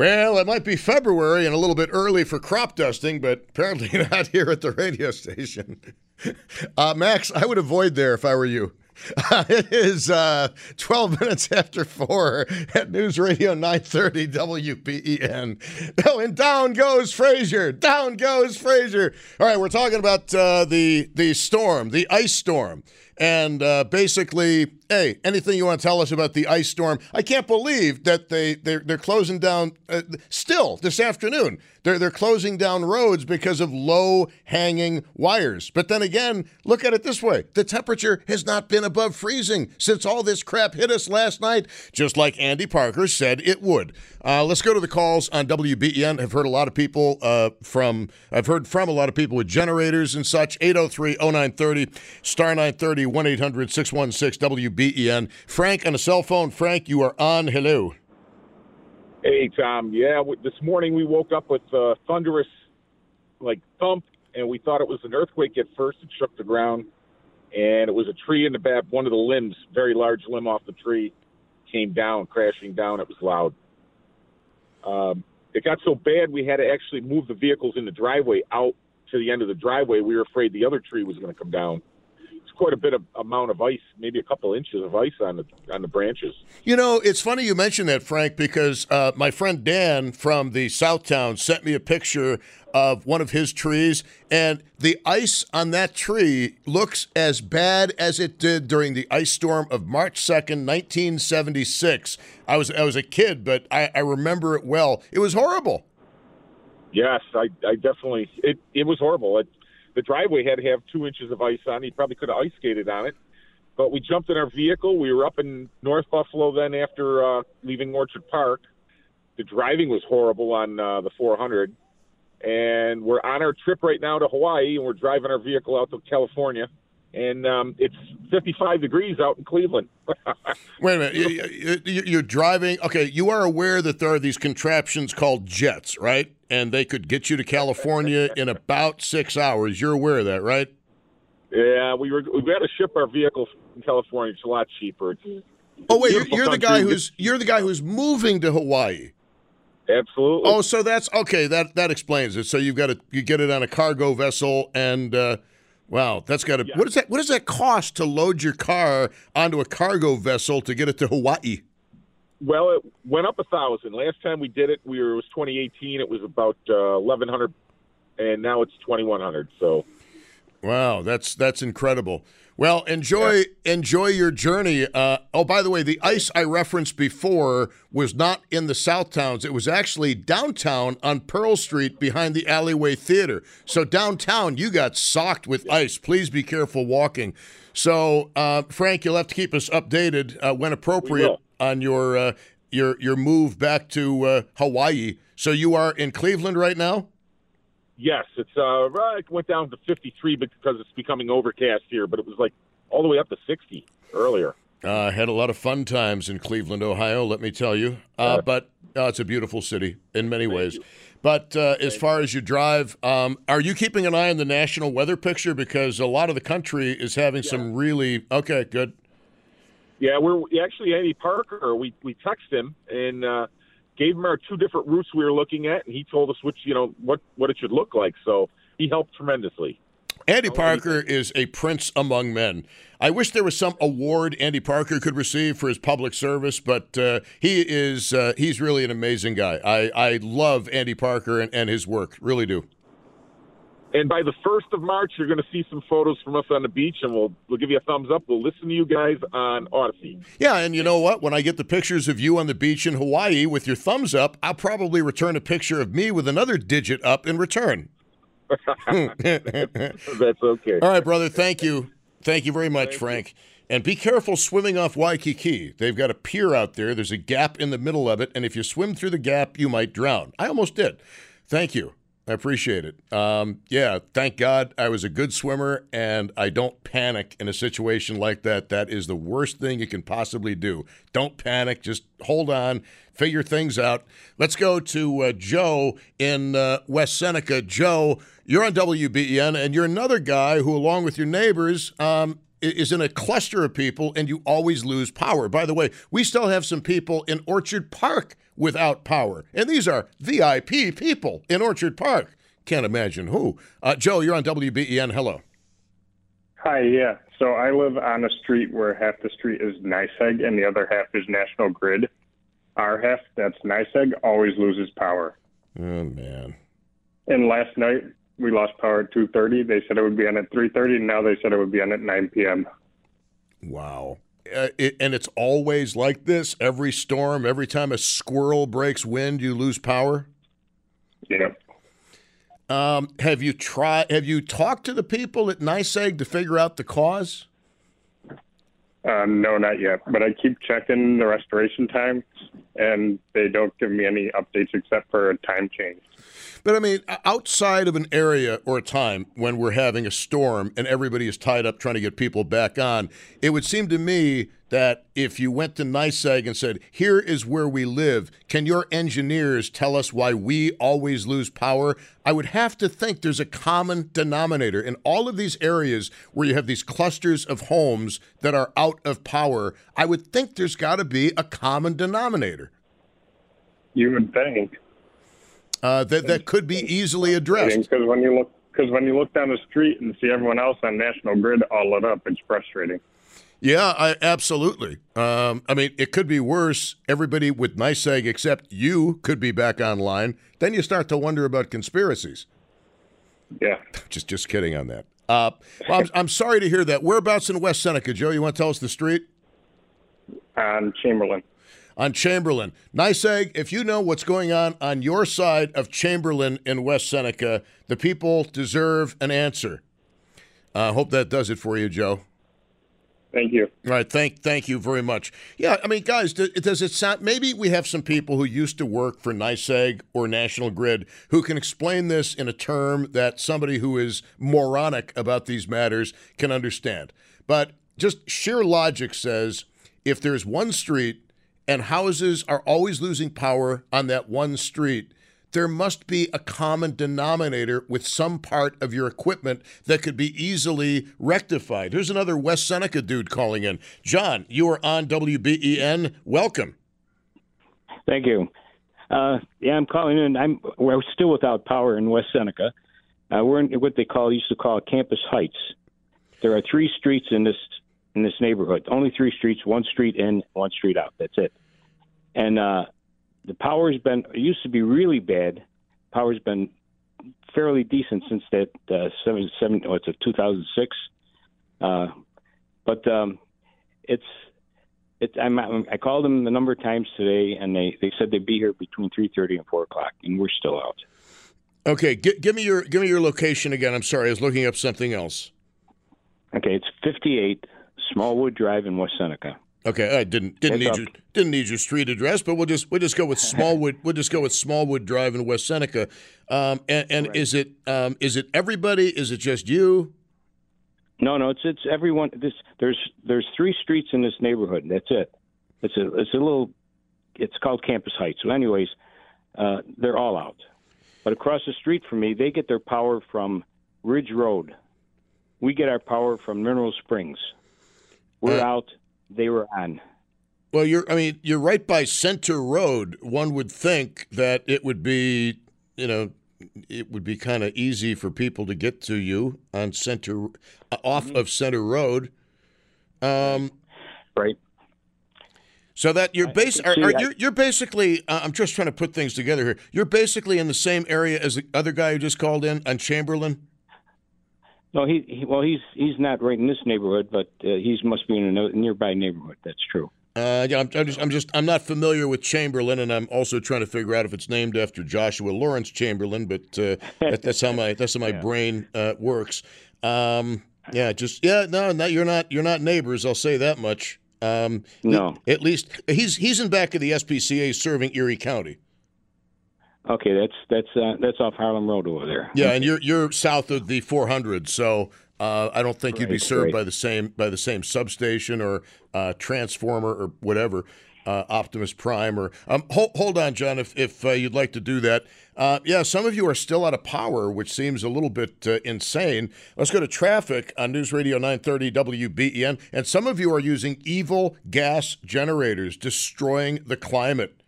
Well, it might be February and a little bit early for crop dusting, but apparently not here at the radio station. Uh, Max, I would avoid there if I were you. Uh, it is uh, 12 minutes after 4 at News Radio 930 WBEN. Oh, and down goes Frazier. Down goes Frazier. All right, we're talking about uh, the, the storm, the ice storm. And uh, basically, hey, anything you want to tell us about the ice storm? I can't believe that they they're, they're closing down uh, still this afternoon. They're they're closing down roads because of low hanging wires. But then again, look at it this way: the temperature has not been above freezing since all this crap hit us last night, just like Andy Parker said it would. Uh, let's go to the calls on WBEN. I've heard a lot of people uh, from I've heard from a lot of people with generators and such. 803-0930, star 930, 1-800-616-WBEN. Frank on a cell phone. Frank, you are on. Hello. Hey, Tom. Yeah, w- this morning we woke up with a thunderous, like, thump, and we thought it was an earthquake at first. It shook the ground, and it was a tree in the back. One of the limbs, very large limb off the tree, came down, crashing down. It was loud. Um, it got so bad we had to actually move the vehicles in the driveway out to the end of the driveway. We were afraid the other tree was going to come down. Quite a bit of amount of ice, maybe a couple inches of ice on the on the branches. You know, it's funny you mention that, Frank, because uh, my friend Dan from the Southtown sent me a picture of one of his trees, and the ice on that tree looks as bad as it did during the ice storm of March second, nineteen seventy six. I was I was a kid, but I, I remember it well. It was horrible. Yes, I, I definitely. It it was horrible. It, the driveway had to have two inches of ice on. He probably could have ice skated on it. But we jumped in our vehicle. We were up in North Buffalo then after uh, leaving Orchard Park. The driving was horrible on uh, the 400, and we're on our trip right now to Hawaii, and we're driving our vehicle out to California, and um, it's 55 degrees out in Cleveland. Wait a minute, you, you, you're driving. Okay, you are aware that there are these contraptions called jets, right? And they could get you to California in about six hours. You're aware of that, right? yeah, we were we got to ship our vehicle from California. It's a lot cheaper. It's Oh wait, you're, you're the guy who's you're the guy who's moving to Hawaii. absolutely. Oh, so that's okay. That that explains it. So you've got to you get it on a cargo vessel, and uh, wow, that's got to. Yeah. What does that What does that cost to load your car onto a cargo vessel to get it to Hawaii? Well, it went up a thousand. Last time we did it, we were it was 2018. It was about uh, 1100, and now it's 2100. So Wow, that's that's incredible. Well, enjoy enjoy your journey. Uh, oh, by the way, the ice I referenced before was not in the South Towns. It was actually downtown on Pearl Street behind the Alleyway Theater. So downtown, you got socked with ice. Please be careful walking. So, uh, Frank, you'll have to keep us updated uh, when appropriate on your uh, your your move back to uh, Hawaii. So you are in Cleveland right now. Yes, it's uh, it went down to 53 because it's becoming overcast here, but it was like all the way up to 60 earlier. Uh, had a lot of fun times in Cleveland, Ohio. Let me tell you. Uh, but uh, it's a beautiful city in many ways. But uh, as far as you drive, um, are you keeping an eye on the national weather picture because a lot of the country is having some really okay, good. Yeah, we're actually Andy Parker. We we texted him and uh, gave him our two different routes we were looking at, and he told us which you know what what it should look like. So he helped tremendously. Andy Parker is a prince among men. I wish there was some award Andy Parker could receive for his public service, but uh, he is uh, he's really an amazing guy. I, I love Andy Parker and, and his work, really do. And by the first of March, you're going to see some photos from us on the beach, and we'll we'll give you a thumbs up. We'll listen to you guys on Audacy. Yeah, and you know what? When I get the pictures of you on the beach in Hawaii with your thumbs up, I'll probably return a picture of me with another digit up in return. That's okay. All right, brother. Thank you. Thank you very much, Frank. And be careful swimming off Waikiki. They've got a pier out there. There's a gap in the middle of it, and if you swim through the gap, you might drown. I almost did. Thank you. I appreciate it. Um, yeah, thank God I was a good swimmer and I don't panic in a situation like that. That is the worst thing you can possibly do. Don't panic. Just hold on, figure things out. Let's go to uh, Joe in uh, West Seneca. Joe, you're on WBEN and you're another guy who, along with your neighbors, um, is in a cluster of people, and you always lose power. By the way, we still have some people in Orchard Park without power, and these are VIP people in Orchard Park. Can't imagine who. Uh, Joe, you're on WBEN. Hello. Hi, yeah. So I live on a street where half the street is NYSEG and the other half is National Grid. Our half, that's NYSEG, always loses power. Oh man. And last night we lost power at 2:30. They said it would be on at 3:30, and now they said it would be on at 9 p.m. Wow. Uh, it, and it's always like this. Every storm, every time a squirrel breaks wind, you lose power. Yep. Um, have you tried? Have you talked to the people at NYSEG to figure out the cause? Uh, no, not yet. But I keep checking the restoration times, and they don't give me any updates except for a time change. But I mean, outside of an area or a time when we're having a storm and everybody is tied up trying to get people back on, it would seem to me that if you went to NYSEG and said, here is where we live, can your engineers tell us why we always lose power? I would have to think there's a common denominator in all of these areas where you have these clusters of homes that are out of power. I would think there's got to be a common denominator. You would think uh, that that could be easily addressed. Because when you look, because when you look down the street and see everyone else on National Grid all lit up, it's frustrating. Yeah, I, absolutely. Um, I mean, it could be worse. Everybody with NYSEG except you could be back online. Then you start to wonder about conspiracies. Yeah. Just just kidding on that. Uh, well, I'm, I'm, sorry to hear that. Whereabouts in West Seneca, Joe? You want to tell us the street? On Chamberlain on Chamberlain. NYSEG, if you know what's going on on your side of Chamberlain in West Seneca, the people deserve an answer. I uh, hope that does it for you, Joe. Thank you. All right, thank thank you very much. Yeah, I mean, guys, does, does it sound? Maybe we have some people who used to work for NYSEG or National Grid who can explain this in a term that somebody who is moronic about these matters can understand. But just sheer logic says if there's one street and houses are always losing power on that one street, there must be a common denominator with some part of your equipment that could be easily rectified. Here's another West Seneca dude calling in. John, you are on WBEN. Welcome. Thank you. Uh, yeah, I'm calling in. I'm we're still without power in West Seneca. Uh, we're in what they call used to call Campus Heights. There are three streets in this in this neighborhood. Only three streets, one street in, one street out. That's it. And uh, the power's been it used to be really bad. Power's been fairly decent since that uh, seven seven. Oh, it's a 2006. Uh, but um, it's it's I'm, I called them a number of times today, and they, they said they'd be here between 3:30 and 4 o'clock, and we're still out. Okay, G- give me your give me your location again. I'm sorry, I was looking up something else. Okay, it's 58 Smallwood Drive in West Seneca. Okay, I didn't didn't need your didn't need your street address, but we'll just we'll just go with Smallwood. we'll just go with Smallwood Drive in West Seneca. Um, and, and right. is it um, is it everybody? Is it just you? No, no, it's it's everyone. This there's there's three streets in this neighborhood. That's it. It's a it's a little. It's called Campus Heights. So, anyways, uh, they're all out. But across the street from me, they get their power from Ridge Road. We get our power from Mineral Springs. We're uh, out. They were on. Well, you're. I mean, you're right by Center Road. One would think that it would be, you know, it would be kind of easy for people to get to you on Center, uh, off mm-hmm. of Center Road. Um, right. So that you're base, are, are, you're, you're basically. Uh, I'm just trying to put things together here. You're basically in the same area as the other guy who just called in on Chamberlain. No, he, he well, he's he's not right in this neighborhood, but uh, he's must be in a nearby neighborhood. That's true. Uh, yeah, I'm, I'm, just, I'm just, I'm not familiar with Chamberlain, and I'm also trying to figure out if it's named after Joshua Lawrence Chamberlain. But uh, that, that's how my that's how my yeah. brain uh, works. Um, yeah, just yeah, no, no, you're not, you're not neighbors. I'll say that much. Um, no, at least he's he's in back of the SPCA serving Erie County. Okay, that's that's uh, that's off Harlem Road over there. Yeah, and you're you're south of the 400, so uh, I don't think right, you'd be served right. by the same by the same substation or uh, transformer or whatever. uh, Optimus Prime. Or um, hold, hold on, John, if if uh, you'd like to do that. Uh, yeah, some of you are still out of power, which seems a little bit uh, insane. Let's go to traffic on News Radio 930 WBEN. And some of you are using evil gas generators, destroying the climate.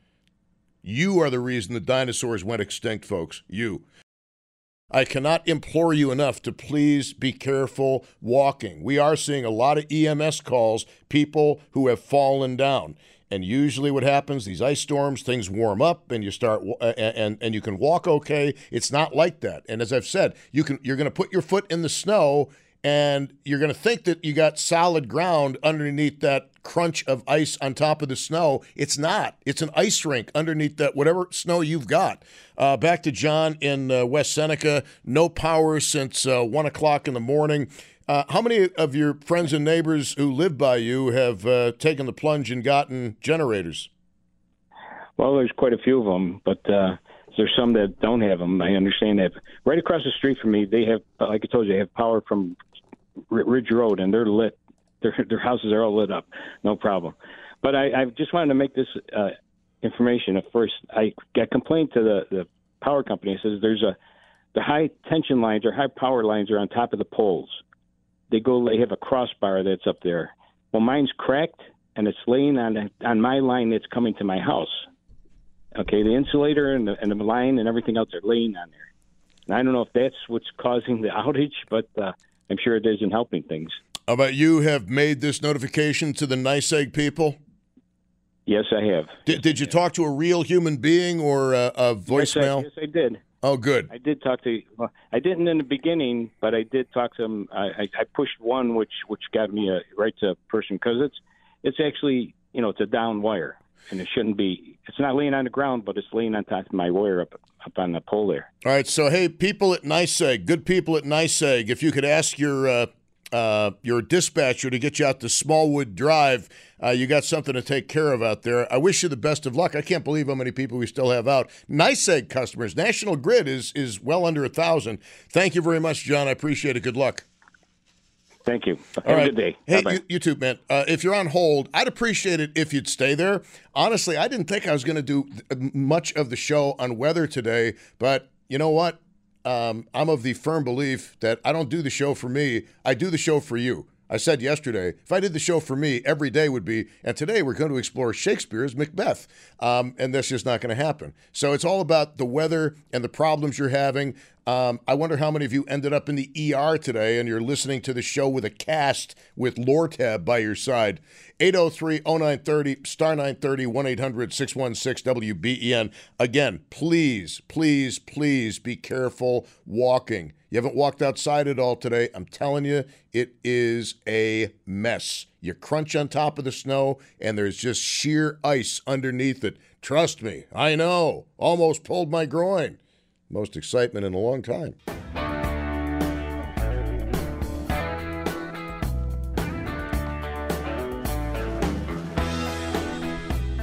You are the reason the dinosaurs went extinct, folks. You. I cannot implore you enough to please be careful walking. We are seeing a lot of EMS calls, people who have fallen down. And usually, what happens? These ice storms, things warm up, and you start, and and you can walk okay. It's not like that. And as I've said, you can you're going to put your foot in the snow, and you're going to think that you got solid ground underneath that crunch of ice on top of the snow. It's not. It's an ice rink underneath that whatever snow you've got. Uh, back to John in uh, West Seneca. No power since uh, one o'clock in the morning. Uh, how many of your friends and neighbors who live by you have uh, taken the plunge and gotten generators? Well, there's quite a few of them, but uh, there's some that don't have them. I understand that. Right across the street from me, they have, like I told you, they have power from Ridge Road, and they're lit. Their their houses are all lit up, no problem. But I, I just wanted to make this uh, information. At first, I got complaint to the the power company. It says there's a the high tension lines or high power lines are on top of the poles. They go. They have a crossbar that's up there. Well, mine's cracked and it's laying on on my line that's coming to my house. Okay, the insulator and the, and the line and everything else are laying on there. And I don't know if that's what's causing the outage, but uh, I'm sure it isn't helping things. How about you have made this notification to the NYSEG people? Yes, I have. Did, did you talk to a real human being or a, a voicemail? Yes I, yes, I did. Oh, good. I did talk to. Well, I didn't in the beginning, but I did talk to him. I, I pushed one, which which got me a right to a person because it's it's actually you know it's a down wire and it shouldn't be. It's not laying on the ground, but it's laying on top of my wire up up on the pole there. All right. So hey, people at NYSEG, good people at NYSEG, if you could ask your uh, uh, your dispatcher to get you out to Smallwood Drive. Uh, you got something to take care of out there. I wish you the best of luck. I can't believe how many people we still have out. NYSEG customers. National Grid is is well under a thousand. Thank you very much, John. I appreciate it. Good luck. Thank you. Have All right. a good day. Hey, you, you, too, man. Uh, if you're on hold, I'd appreciate it if you'd stay there. Honestly, I didn't think I was going to do much of the show on weather today, but you know what? Um, I'm of the firm belief that I don't do the show for me. I do the show for you. I said yesterday, if I did the show for me, every day would be, and today we're going to explore Shakespeare's Macbeth. Um, and that's just not going to happen. So it's all about the weather and the problems you're having. Um, I wonder how many of you ended up in the ER today and you're listening to the show with a cast with Lortab by your side. 803 0930, star 930, 1 800 616 WBEN. Again, please, please, please be careful walking. You haven't walked outside at all today. I'm telling you, it is a mess. You crunch on top of the snow, and there's just sheer ice underneath it. Trust me, I know. Almost pulled my groin most excitement in a long time.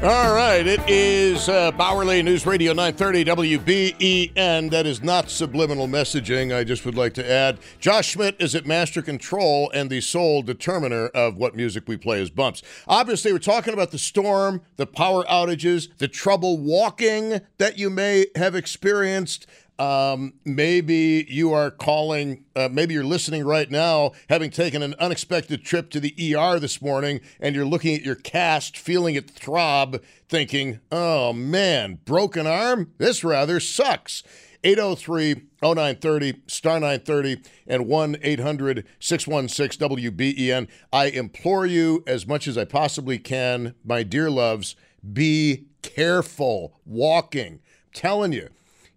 All right, it is uh, Bauerle News Radio 930 WBEN. That is not subliminal messaging. I just would like to add Josh Schmidt is at Master Control and the sole determiner of what music we play as bumps. Obviously, we're talking about the storm, the power outages, the trouble walking that you may have experienced. Um, maybe you are calling, uh, maybe you're listening right now, having taken an unexpected trip to the ER this morning, and you're looking at your cast, feeling it throb, thinking, oh man, broken arm? This rather sucks. 803 0930, star 930, and 1 800 616 WBEN. I implore you, as much as I possibly can, my dear loves, be careful walking. I'm telling you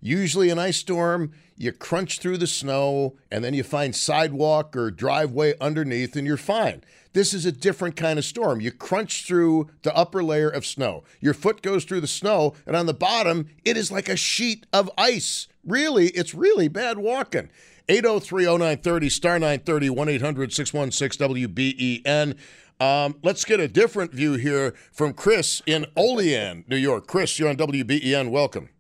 Usually, an ice storm, you crunch through the snow and then you find sidewalk or driveway underneath and you're fine. This is a different kind of storm. You crunch through the upper layer of snow. Your foot goes through the snow, and on the bottom, it is like a sheet of ice. Really, it's really bad walking. 803 0930, star 930, 1 800 616 WBEN. Um, let's get a different view here from Chris in Olean, New York. Chris, you're on WBEN. Welcome.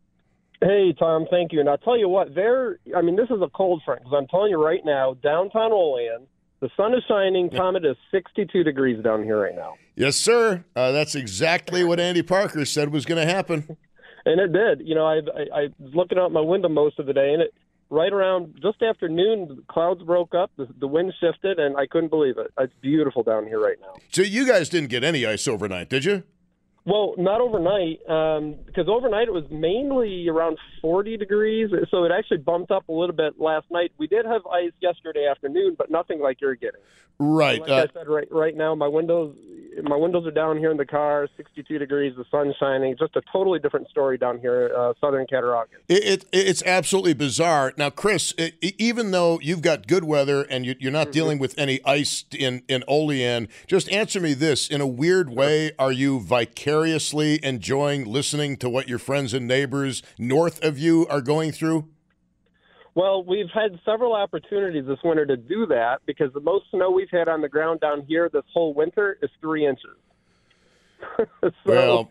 Hey, Tom, thank you. And I'll tell you what, there, I mean, this is a cold front because I'm telling you right now, downtown Olean, The sun is shining. Tom, it is 62 degrees down here right now. Yes, sir. Uh, that's exactly what Andy Parker said was going to happen. And it did. You know, I, I, I was looking out my window most of the day, and it right around just after noon, the clouds broke up, the, the wind shifted, and I couldn't believe it. It's beautiful down here right now. So you guys didn't get any ice overnight, did you? Well, not overnight, um, because overnight it was mainly around 40 degrees, so it actually bumped up a little bit last night. We did have ice yesterday afternoon, but nothing like you're getting. Right. Like uh, I said, right right now my windows my windows are down here in the car, 62 degrees, the sun's shining. Just a totally different story down here, uh, southern Cattaraugus. It, it, it's absolutely bizarre. Now, Chris, it, even though you've got good weather and you, are not mm-hmm. dealing with any ice in in Olean, just answer me this: in a weird way, are you vicariously enjoying listening to what your friends and neighbors north of you are going through? Well, we've had several opportunities this winter to do that because the most snow we've had on the ground down here this whole winter is three inches. so, well,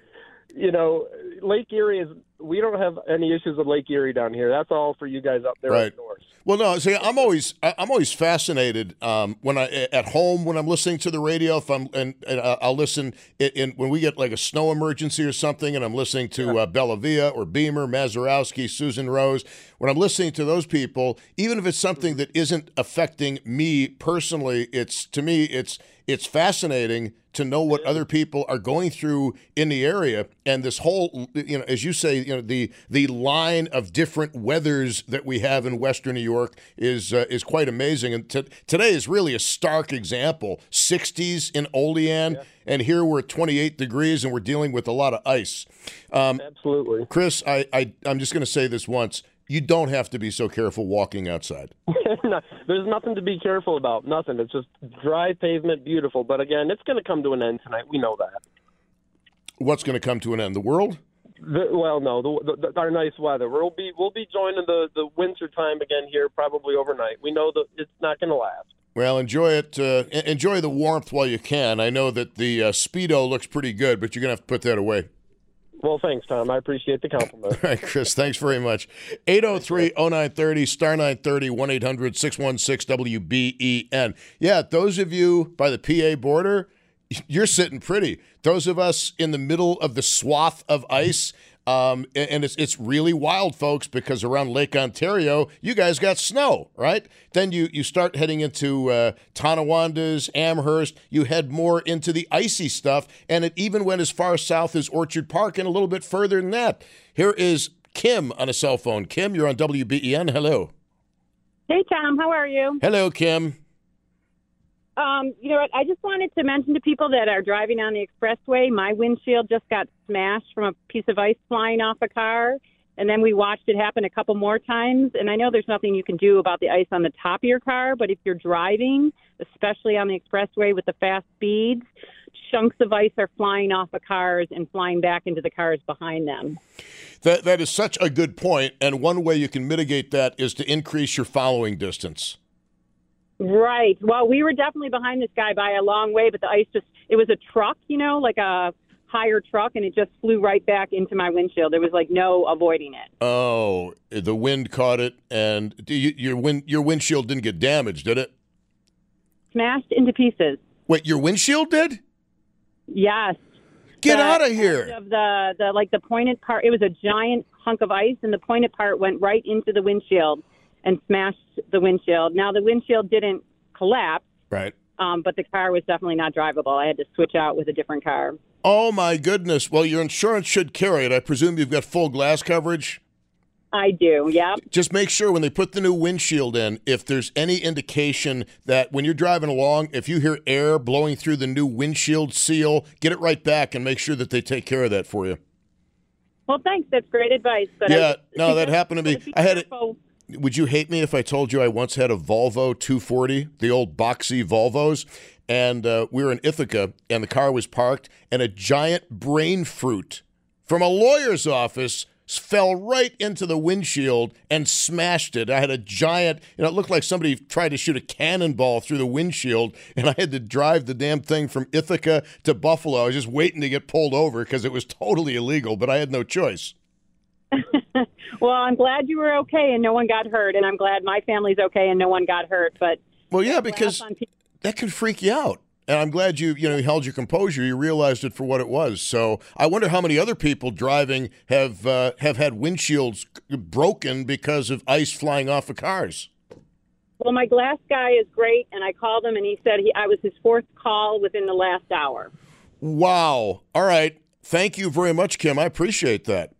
you know, Lake Erie is. We don't have any issues with Lake Erie down here. That's all for you guys up there right. north. Well, no, see, I'm always I'm always fascinated um, when I at home when I'm listening to the radio. If I'm and, and uh, I'll listen in, in, when we get like a snow emergency or something, and I'm listening to uh, Bellavia or Beamer, Mazurowski, Susan Rose. When I'm listening to those people, even if it's something that isn't affecting me personally, it's to me it's it's fascinating to know what other people are going through in the area and this whole you know as you say you know the the line of different weathers that we have in western new york is uh, is quite amazing. And t- today is really a stark example 60s in olean yeah. and here we're at 28 degrees and we're dealing with a lot of ice. Um, absolutely. Chris i, I i'm just going to say this once you don't have to be so careful walking outside. There's nothing to be careful about. Nothing. It's just dry pavement, beautiful. But again, it's going to come to an end tonight. We know that. What's going to come to an end? The world? The, well, no, the, the, our nice weather. We'll be we'll be joining the the winter time again here probably overnight. We know that it's not going to last. Well, enjoy it. Uh, enjoy the warmth while you can. I know that the uh, speedo looks pretty good, but you're going to have to put that away. Well, thanks, Tom. I appreciate the compliment. All right, Chris. Thanks very much. 803 0930, star 930, 1 800 616 WBEN. Yeah, those of you by the PA border, you're sitting pretty. Those of us in the middle of the swath of ice, um, and it's it's really wild, folks, because around Lake Ontario, you guys got snow, right? Then you you start heading into uh, Tonawandas, Amherst. You head more into the icy stuff, and it even went as far south as Orchard Park and a little bit further than that. Here is Kim on a cell phone. Kim, you're on WBEN. Hello. Hey, Tom. How are you? Hello, Kim. Um, you know what? I just wanted to mention to people that are driving on the expressway, my windshield just got smashed from a piece of ice flying off a car. And then we watched it happen a couple more times. And I know there's nothing you can do about the ice on the top of your car, but if you're driving, especially on the expressway with the fast speeds, chunks of ice are flying off of cars and flying back into the cars behind them. That, that is such a good point. And one way you can mitigate that is to increase your following distance. Right. Well, we were definitely behind this guy by a long way, but the ice just, it was a truck, you know, like a higher truck, and it just flew right back into my windshield. There was like no avoiding it. Oh, the wind caught it, and you, your, wind, your windshield didn't get damaged, did it? Smashed into pieces. Wait, your windshield did? Yes. Get out of here! Of the the like the pointed part, it was a giant hunk of ice, and the pointed part went right into the windshield and smashed the windshield. Now the windshield didn't collapse, right? Um, but the car was definitely not drivable. I had to switch out with a different car. Oh my goodness! Well, your insurance should carry it. I presume you've got full glass coverage. I do, yeah. Just make sure when they put the new windshield in, if there's any indication that when you're driving along, if you hear air blowing through the new windshield seal, get it right back and make sure that they take care of that for you. Well, thanks. That's great advice. But yeah, I, no, that happened to me. I had it would you hate me if I told you I once had a Volvo 240, the old boxy Volvos? And uh, we were in Ithaca, and the car was parked, and a giant brain fruit from a lawyer's office fell right into the windshield and smashed it. I had a giant, you know, it looked like somebody tried to shoot a cannonball through the windshield, and I had to drive the damn thing from Ithaca to Buffalo. I was just waiting to get pulled over because it was totally illegal, but I had no choice. well, I'm glad you were okay and no one got hurt, and I'm glad my family's okay and no one got hurt. But well, yeah, because that could freak you out. And I'm glad you you know you held your composure. You realized it for what it was. So I wonder how many other people driving have uh, have had windshields broken because of ice flying off of cars. Well, my glass guy is great, and I called him, and he said he, I was his fourth call within the last hour. Wow. All right. Thank you very much, Kim. I appreciate that.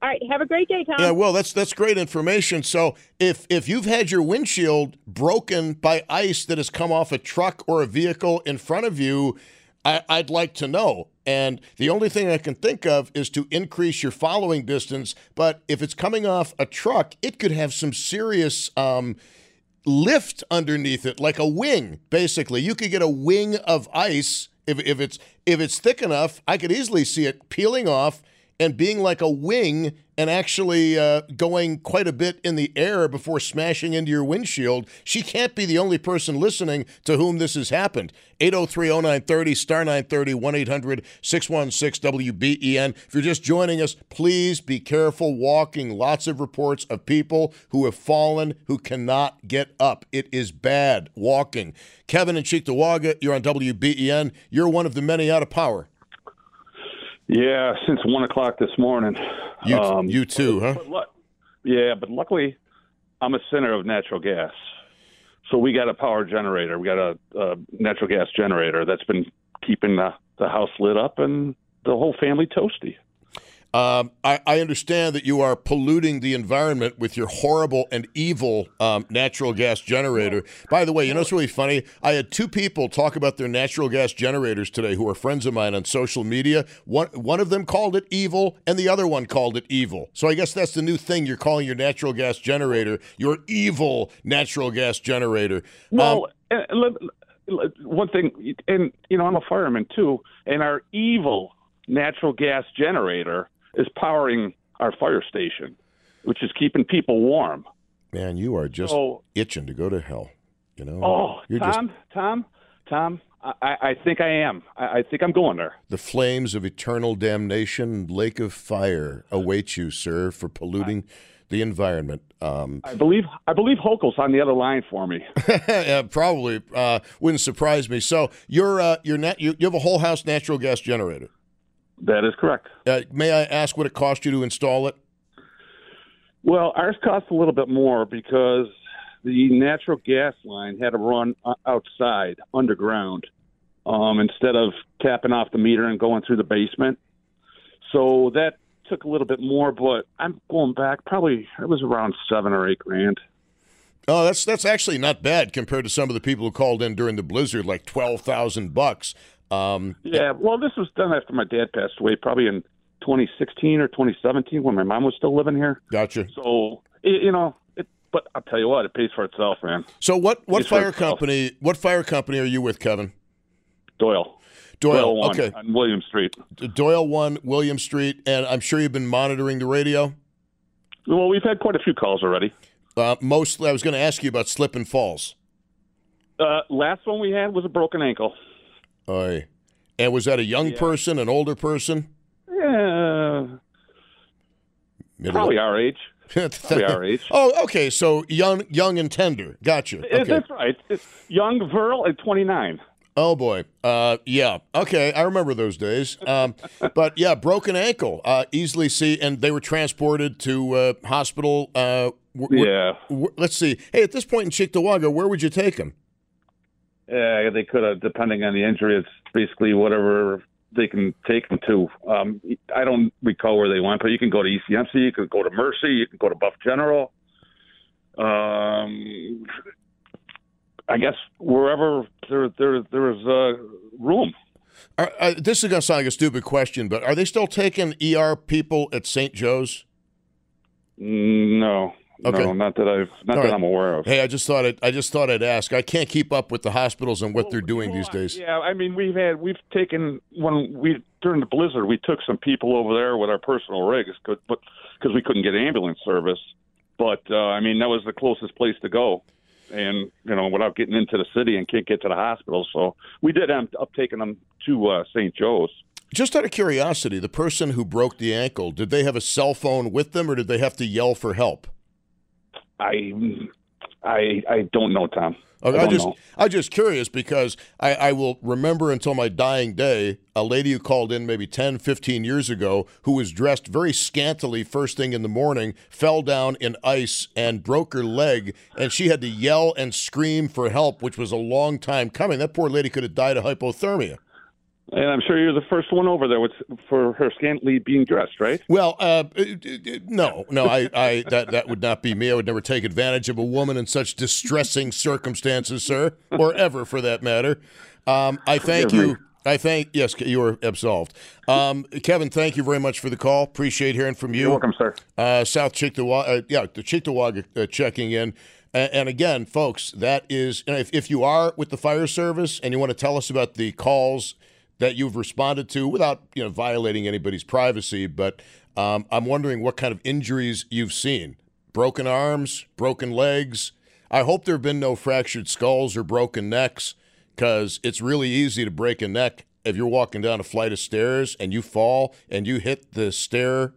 All right, have a great day, Tom. Yeah, well, that's that's great information. So, if if you've had your windshield broken by ice that has come off a truck or a vehicle in front of you, I, I'd like to know. And the only thing I can think of is to increase your following distance. But if it's coming off a truck, it could have some serious um, lift underneath it, like a wing. Basically, you could get a wing of ice if, if it's if it's thick enough. I could easily see it peeling off and being like a wing and actually uh, going quite a bit in the air before smashing into your windshield. She can't be the only person listening to whom this has happened. 803 0930, star 930, 1 800 616 WBEN. If you're just joining us, please be careful walking. Lots of reports of people who have fallen who cannot get up. It is bad walking. Kevin and Cheektowaga, you're on WBEN. You're one of the many out of power. Yeah, since one o'clock this morning. You, um, you too, huh? But, yeah, but luckily, I'm a center of natural gas, so we got a power generator. We got a, a natural gas generator that's been keeping the, the house lit up and the whole family toasty. Um, I, I, understand that you are polluting the environment with your horrible and evil um, natural gas generator. By the way, you know what's really funny? I had two people talk about their natural gas generators today who are friends of mine on social media. One one of them called it evil, and the other one called it evil. So I guess that's the new thing you're calling your natural gas generator, your evil natural gas generator. Well, um, one thing, and you know, I'm a fireman too, and our evil natural gas generator is powering our fire station, which is keeping people warm. Man, you are just so, itching to go to hell. You know. Oh, You're Tom, just... Tom, Tom. I, I think I am. I, I think I'm going there. The flames of eternal damnation, lake of fire, await you, sir, for polluting the environment. Um, I believe I believe Hochul's on the other line for me. yeah, probably uh, wouldn't surprise me. So you're uh, you're nat- you, you have a whole house natural gas generator. That is correct. Uh, may I ask what it cost you to install it? Well, ours cost a little bit more because the natural gas line had to run outside, underground, um, instead of tapping off the meter and going through the basement. So that took a little bit more, but I'm going back probably it was around seven or eight grand. Oh, that's that's actually not bad compared to some of the people who called in during the blizzard, like twelve thousand bucks. Um, yeah, well, this was done after my dad passed away, probably in 2016 or 2017 when my mom was still living here. Gotcha. So you know, it, but I'll tell you what, it pays for itself, man. So what what fire company what fire company are you with, Kevin? Doyle. Doyle, Doyle one okay. on William Street. Doyle one, William Street, and I'm sure you've been monitoring the radio. Well, we've had quite a few calls already. Uh, mostly, I was going to ask you about slip and falls. Uh, last one we had was a broken ankle. Aye. And was that a young yeah. person, an older person? Yeah. Middle probably our age. probably our age. Oh, okay. So young, young and tender. Gotcha. Okay. That's right. It's young, virile, at 29. Oh boy, uh, yeah, okay, I remember those days. Um, but yeah, broken ankle, uh, easily see, and they were transported to uh, hospital. Uh, w- yeah, w- let's see. Hey, at this point in Cheektowaga, where would you take him? Yeah, they could have, depending on the injury. It's basically whatever they can take them to. Um, I don't recall where they went, but you can go to ECMC, you can go to Mercy, you can go to Buff General. Um, I guess wherever there there there is uh, room. Are, uh, this is going to sound like a stupid question, but are they still taking ER people at St. Joe's? No. Okay. No, not that I've not All that right. I'm aware of. Hey, I just thought it. I just thought I'd ask. I can't keep up with the hospitals and what well, they're doing well, these days. Yeah, I mean, we've had we've taken when we during the blizzard, we took some people over there with our personal rigs, but because we couldn't get ambulance service. But uh, I mean, that was the closest place to go, and you know, without getting into the city and can't get to the hospital, so we did end up taking them to uh, St. Joe's. Just out of curiosity, the person who broke the ankle, did they have a cell phone with them, or did they have to yell for help? I I I don't know, Tom. Okay, I I just know. I'm just curious because I, I will remember until my dying day a lady who called in maybe 10, 15 years ago who was dressed very scantily first thing in the morning, fell down in ice and broke her leg, and she had to yell and scream for help, which was a long time coming. That poor lady could have died of hypothermia. And I'm sure you're the first one over there with for her scantily being dressed, right? Well, uh, no, no, I, I that that would not be me. I would never take advantage of a woman in such distressing circumstances, sir, or ever for that matter. Um, I thank you. I thank yes, you are absolved. Um, Kevin, thank you very much for the call. Appreciate hearing from you. You're welcome, sir. Uh, South Chickasaw, uh, yeah, the Chickasaw uh, checking in. And, and again, folks, that is, if, if you are with the fire service and you want to tell us about the calls that you've responded to without, you know, violating anybody's privacy, but um, I'm wondering what kind of injuries you've seen: broken arms, broken legs. I hope there have been no fractured skulls or broken necks, because it's really easy to break a neck if you're walking down a flight of stairs and you fall and you hit the stair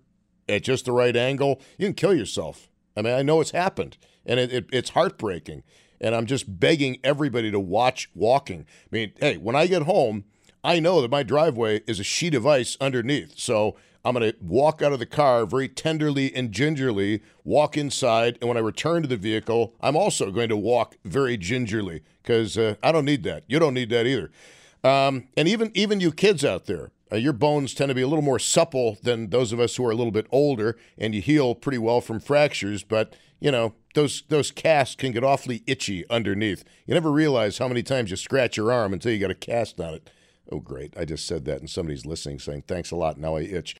at just the right angle, you can kill yourself. I mean, I know it's happened, and it, it, it's heartbreaking. And I'm just begging everybody to watch walking. I mean, hey, when I get home, I know that my driveway is a sheet of ice underneath. So I'm going to walk out of the car very tenderly and gingerly, walk inside. And when I return to the vehicle, I'm also going to walk very gingerly because uh, I don't need that. You don't need that either. Um, and even even you kids out there, uh, your bones tend to be a little more supple than those of us who are a little bit older, and you heal pretty well from fractures. But you know those those casts can get awfully itchy underneath. You never realize how many times you scratch your arm until you got a cast on it. Oh, great! I just said that, and somebody's listening, saying thanks a lot. Now I itch.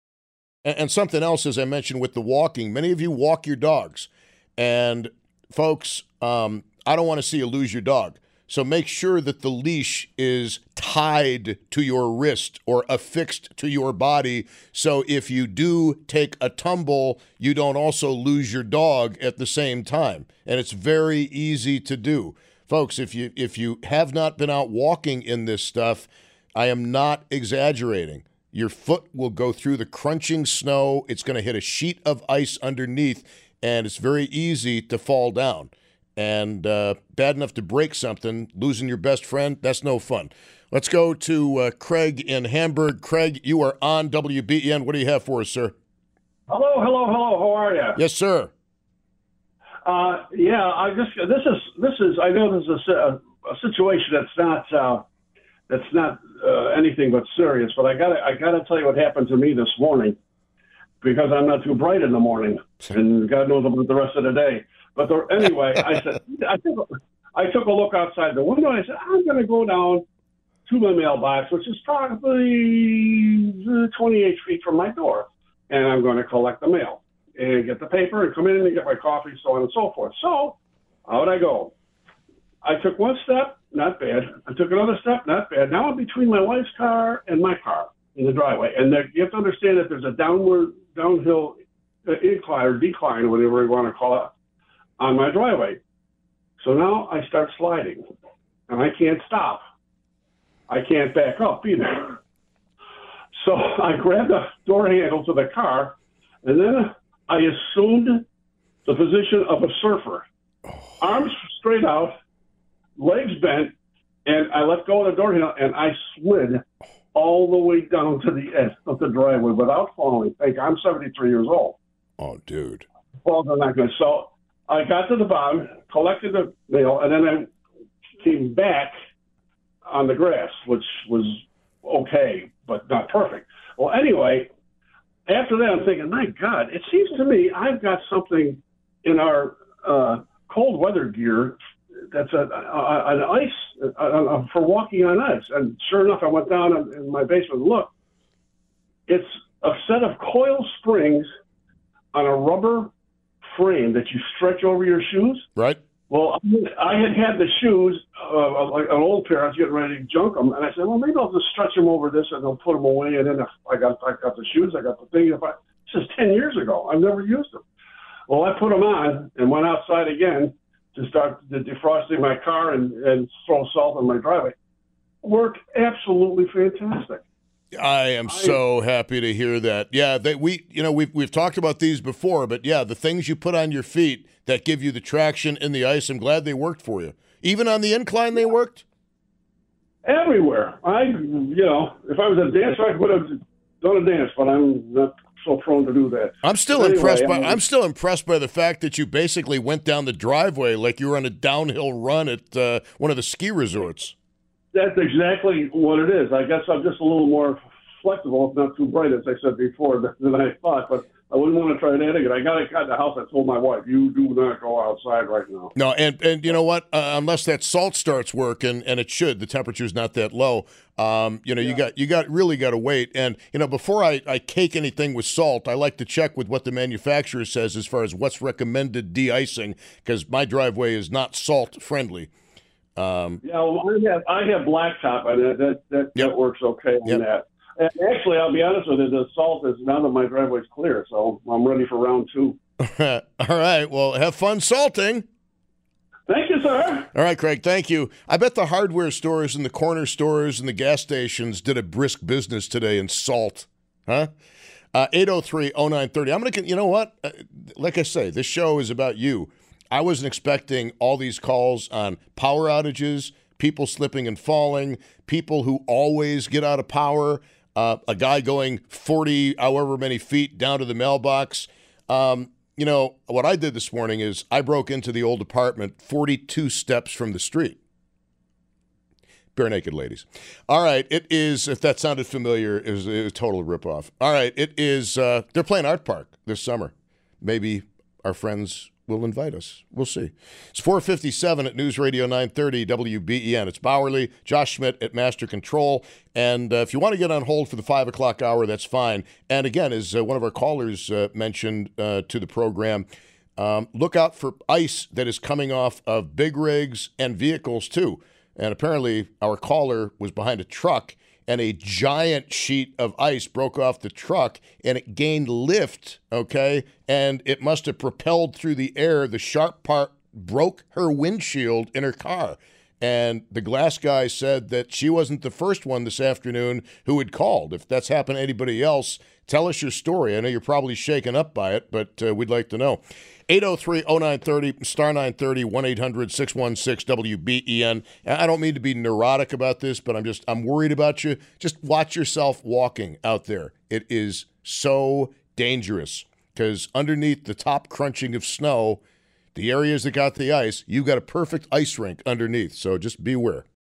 And, and something else, as I mentioned with the walking, many of you walk your dogs, and folks, um, I don't want to see you lose your dog. So make sure that the leash is tied to your wrist or affixed to your body. So if you do take a tumble, you don't also lose your dog at the same time. And it's very easy to do. Folks, if you if you have not been out walking in this stuff, I am not exaggerating. Your foot will go through the crunching snow. It's going to hit a sheet of ice underneath, and it's very easy to fall down and uh, bad enough to break something, losing your best friend, that's no fun. Let's go to uh, Craig in Hamburg. Craig, you are on WBEN. What do you have for us, sir? Hello, hello, hello. How are you? Yes, sir. Uh, yeah, I just this is this is I know this is a, a situation that's not uh, that's not uh, anything but serious, but I got I got to tell you what happened to me this morning because I'm not too bright in the morning, and God knows about the rest of the day. But the, anyway, I said I took I took a look outside the window. and I said I'm going to go down to my mailbox, which is probably uh, 28 feet from my door, and I'm going to collect the mail and get the paper and come in and get my coffee, so on and so forth. So out I go. I took one step, not bad. I took another step, not bad. Now I'm between my wife's car and my car in the driveway, and there, you have to understand that there's a downward, downhill uh, incline or decline, whatever you want to call it, on my driveway. So now I start sliding, and I can't stop. I can't back up either. So I grabbed the door handle to the car, and then I assumed the position of a surfer. Arms straight out, legs bent, and I let go of the door handle, and I slid all the way down to the edge of the driveway without falling. Think I'm 73 years old. Oh, dude. Falls are not good. So I got to the bottom, collected the mail, and then I came back on the grass, which was okay, but not perfect. Well, anyway, after that, I'm thinking, my God, it seems to me I've got something in our uh, cold weather gear that's a, a, an ice uh, uh, for walking on ice. And sure enough, I went down in, in my basement and looked. It's a set of coil springs on a rubber frame that you stretch over your shoes. Right? Well, I had had the shoes, uh, like an old pair. I was getting ready to junk them, and I said, "Well, maybe I'll just stretch them over this, and I'll put them away." And then if I got, I got the shoes, I got the thing. If I, this is ten years ago. I've never used them. Well, I put them on and went outside again to start the defrosting my car and, and throw salt on my driveway. Worked absolutely fantastic. I am so happy to hear that. Yeah, they, we you know we've we've talked about these before, but yeah, the things you put on your feet that give you the traction in the ice. I'm glad they worked for you. Even on the incline, they worked. Everywhere. I, you know, if I was a dancer, I would have done a dance, but I'm not so prone to do that. I'm still Anyway, impressed by um, I'm still impressed by the fact that you basically went down the driveway like you were on a downhill run at uh, one of the ski resorts. That's exactly what it is. I guess I'm just a little more flexible, if not too bright, as I said before, than- than I thought. But I wouldn't want to try that again. I got got in the house. I told my wife, "You do not go outside right now." No, and and you know what? Uh, unless that salt starts working, and it should, the temperature's not that low. Um, you know, you got you got really got to wait. And you know, before I, I cake anything with salt, I like to check with what the manufacturer says as far as what's recommended de-icing, because my driveway is not salt friendly. Um, Yeah, well, I have I have blacktop, and that that that, Yep. that works okay on Yep. that. Actually, I'll be honest with you, the salt is now that my driveway's clear, so I'm ready for round two. all right. Well, have fun salting. Thank you, sir. All right, Craig, thank you. I bet the hardware stores and the corner stores and the gas stations did a brisk business today in salt, huh? Uh, 803 0930. I'm going to, you know what? Uh, like I say, this show is about you. I wasn't expecting all these calls on power outages, people slipping and falling, people who always get out of power, uh, a guy going 40, however many feet down to the mailbox. Um, you know, what I did this morning is I broke into the old apartment 42 steps from the street. Barenaked Ladies. All right, it is, if that sounded familiar, it was a total ripoff. All right, it is, uh, they're playing Artpark this summer. Maybe our friends will invite us. We'll see. It's 457 at News Radio 930 WBEN. It's Bowerly, Josh Schmidt at Master Control. And uh, if you want to get on hold for the 5 o'clock hour, that's fine. And again, as uh, one of our callers uh, mentioned uh, to the program, um, look out for ice that is coming off of big rigs and vehicles too. And apparently, our caller was behind a truck, and a giant sheet of ice broke off the truck, and it gained lift. Okay, and it must have propelled through the air. The sharp part broke her windshield in her car. And the glass guy said that she wasn't the first one this afternoon who had called. If that's happened to anybody else, tell us your story. I know you're probably shaken up by it, but uh, we'd like to know. 803 0930, star 930, 1 800 616 WBEN. I don't mean to be neurotic about this, but I'm just, I'm worried about you. Just watch yourself walking out there. It is so dangerous because underneath the top crunching of snow, the areas that got the ice, you've got a perfect ice rink underneath. So just beware.